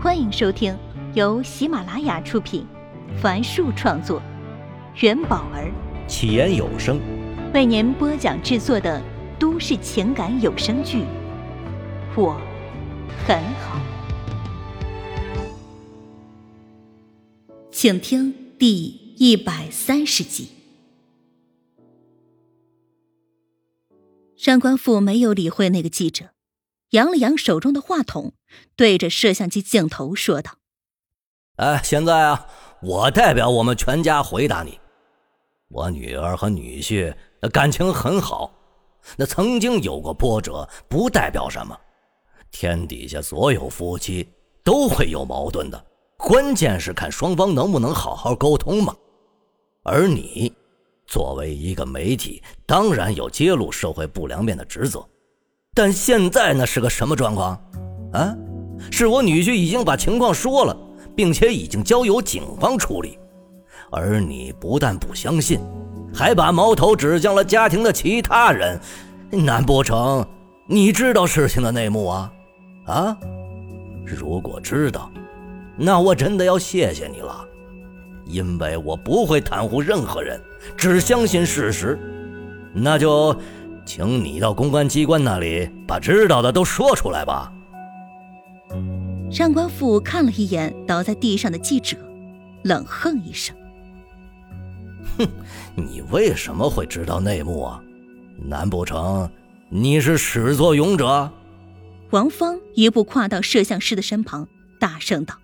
欢迎收听由喜马拉雅出品，凡树创作，元宝儿。起言有声。为您播讲制作的都市情感有声剧《我很好》，请听第一百三十集。上官富没有理会那个记者，扬了扬手中的话筒。对着摄像机镜头说道：“哎，现在啊，我代表我们全家回答你。我女儿和女婿感情很好，那曾经有过波折，不代表什么。天底下所有夫妻都会有矛盾的，关键是看双方能不能好好沟通嘛。而你作为一个媒体，当然有揭露社会不良面的职责。但现在那是个什么状况？”啊，是我女婿已经把情况说了，并且已经交由警方处理，而你不但不相信，还把矛头指向了家庭的其他人，难不成你知道事情的内幕啊？啊，如果知道，那我真的要谢谢你了，因为我不会袒护任何人，只相信事实。那就，请你到公安机关那里把知道的都说出来吧。上官富看了一眼倒在地上的记者，冷哼一声：“哼，你为什么会知道内幕啊？难不成你是始作俑者？”王芳一步跨到摄像师的身旁，大声道：“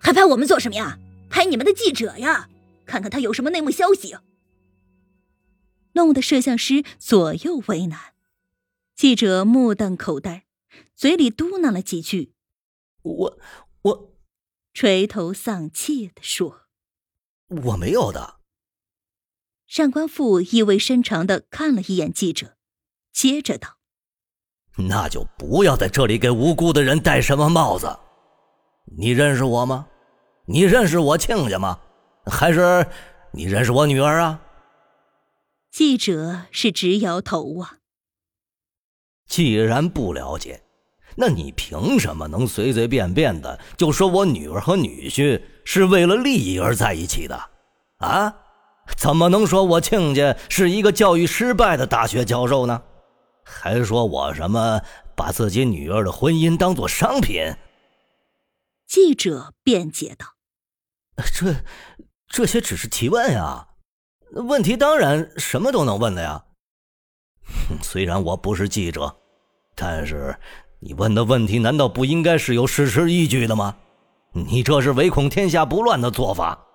还拍我们做什么呀？拍你们的记者呀！看看他有什么内幕消息。”弄得摄像师左右为难，记者目瞪口呆，嘴里嘟囔了几句。我我，垂头丧气的说：“我没有的。”上官富意味深长的看了一眼记者，接着道：“那就不要在这里给无辜的人戴什么帽子。你认识我吗？你认识我亲家吗？还是你认识我女儿啊？”记者是直摇头啊。既然不了解。那你凭什么能随随便便的就说我女儿和女婿是为了利益而在一起的？啊？怎么能说我亲家是一个教育失败的大学教授呢？还说我什么把自己女儿的婚姻当做商品？记者辩解道：“这这些只是提问呀，问题当然什么都能问的呀。虽然我不是记者，但是……”你问的问题难道不应该是有事实依据的吗？你这是唯恐天下不乱的做法。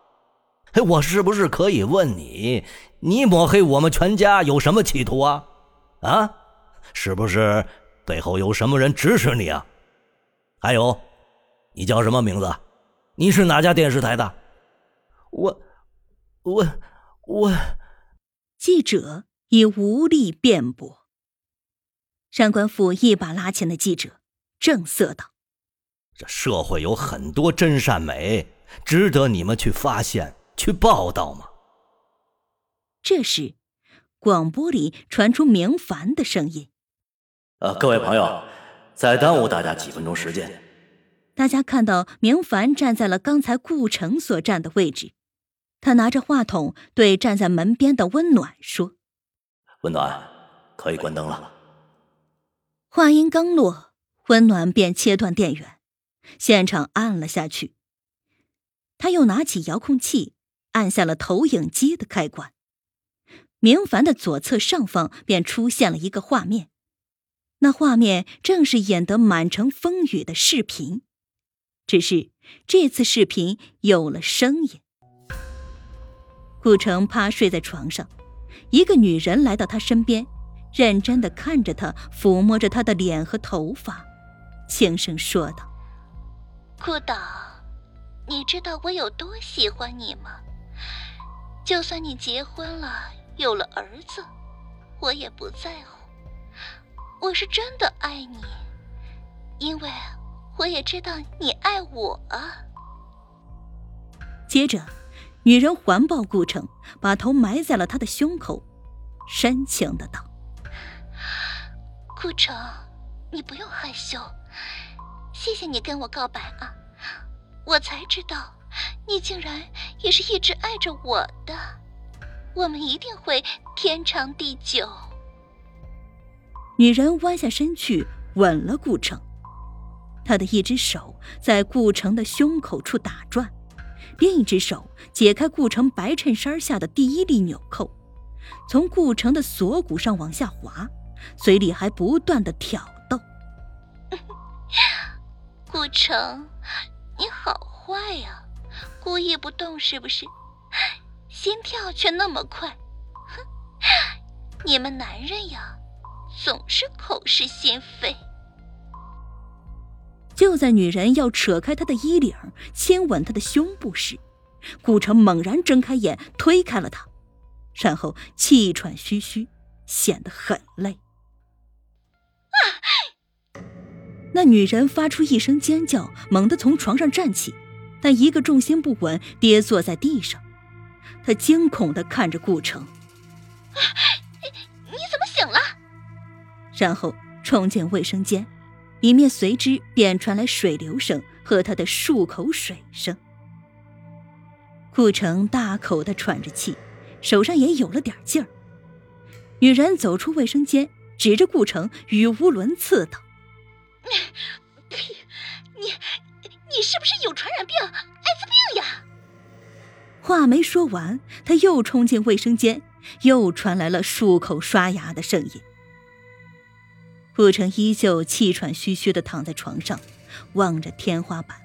哎，我是不是可以问你，你抹黑我们全家有什么企图啊？啊，是不是背后有什么人指使你啊？还有，你叫什么名字？你是哪家电视台的？我，我，我……记者已无力辩驳。上官府一把拉前的记者，正色道：“这社会有很多真善美，值得你们去发现、去报道吗？”这时，广播里传出明凡的声音：“呃，各位朋友，再耽误大家几分钟时间。”大家看到明凡站在了刚才顾城所站的位置，他拿着话筒对站在门边的温暖说：“温暖，可以关灯了。”话音刚落，温暖便切断电源，现场暗了下去。他又拿起遥控器，按下了投影机的开关。明凡的左侧上方便出现了一个画面，那画面正是演得满城风雨的视频，只是这次视频有了声音。顾城趴睡在床上，一个女人来到他身边。认真的看着他，抚摸着他的脸和头发，轻声说道：“顾导，你知道我有多喜欢你吗？就算你结婚了，有了儿子，我也不在乎。我是真的爱你，因为我也知道你爱我啊。”接着，女人环抱顾城，把头埋在了他的胸口，深情的道。顾城，你不用害羞，谢谢你跟我告白啊！我才知道，你竟然也是一直爱着我的。我们一定会天长地久。女人弯下身去吻了顾城，她的一只手在顾城的胸口处打转，另一只手解开顾城白衬衫下的第一粒纽扣，从顾城的锁骨上往下滑，嘴里还不断的挑逗。顾城，你好坏呀，故意不动是不是？心跳却那么快，哼！你们男人呀，总是口是心非。就在女人要扯开他的衣领，亲吻他的胸部时，顾城猛然睁开眼，推开了他，然后气喘吁吁，显得很累。啊！那女人发出一声尖叫，猛地从床上站起，但一个重心不稳，跌坐在地上。他惊恐的看着顾城，你怎么醒了？然后冲进卫生间，里面随之便传来水流声和他的漱口水声。顾城大口的喘着气，手上也有了点劲儿。女人走出卫生间，指着顾城语无伦次道：“你，你，你是不是有传染病，艾滋病呀？”话没说完，他又冲进卫生间，又传来了漱口刷牙的声音。顾城依旧气喘吁吁的躺在床上，望着天花板。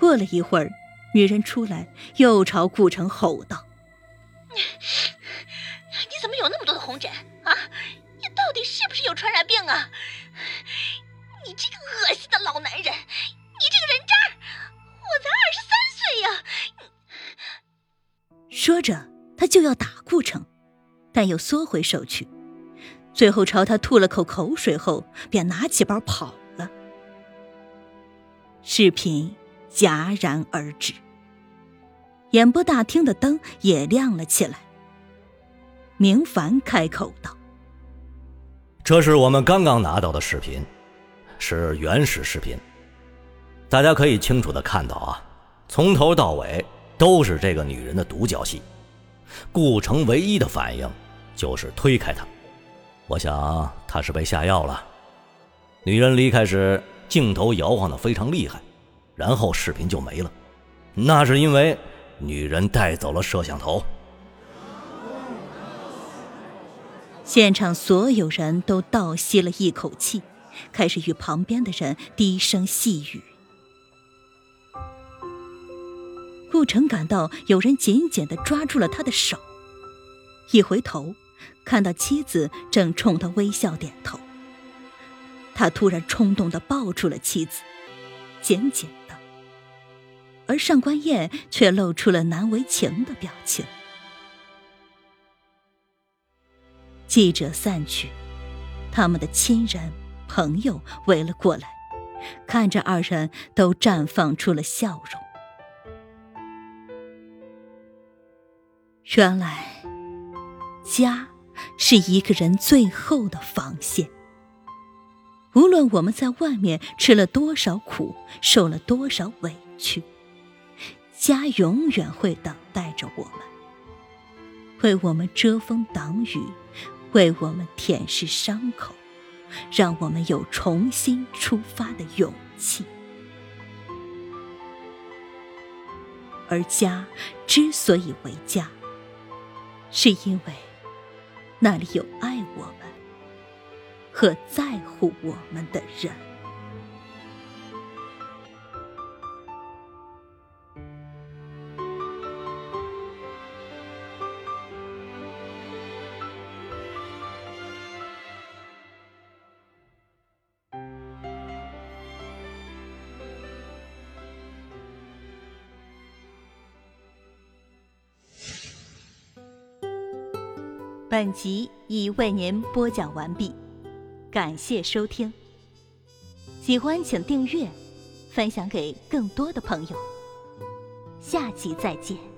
过了一会儿，女人出来，又朝顾城吼道：“你你怎么有那么多的红疹啊？你到底是不是有传染病啊？你这个恶心的老男人，你这个人渣！我才二十三岁呀！”说着，他就要打顾城，但又缩回手去，最后朝他吐了口口水后，便拿起包跑了。视频戛然而止，演播大厅的灯也亮了起来。明凡开口道：“这是我们刚刚拿到的视频，是原始视频，大家可以清楚的看到啊，从头到尾。”都是这个女人的独角戏，顾城唯一的反应就是推开她。我想他是被下药了。女人离开时，镜头摇晃的非常厉害，然后视频就没了。那是因为女人带走了摄像头。现场所有人都倒吸了一口气，开始与旁边的人低声细语。顾城感到有人紧紧的抓住了他的手，一回头，看到妻子正冲他微笑点头。他突然冲动的抱住了妻子，紧紧的。而上官燕却露出了难为情的表情。记者散去，他们的亲人朋友围了过来，看着二人都绽放出了笑容。原来，家是一个人最后的防线。无论我们在外面吃了多少苦，受了多少委屈，家永远会等待着我们，为我们遮风挡雨，为我们舔舐伤口，让我们有重新出发的勇气。而家之所以为家，是因为那里有爱我们和在乎我们的人。本集已为您播讲完毕，感谢收听。喜欢请订阅，分享给更多的朋友。下集再见。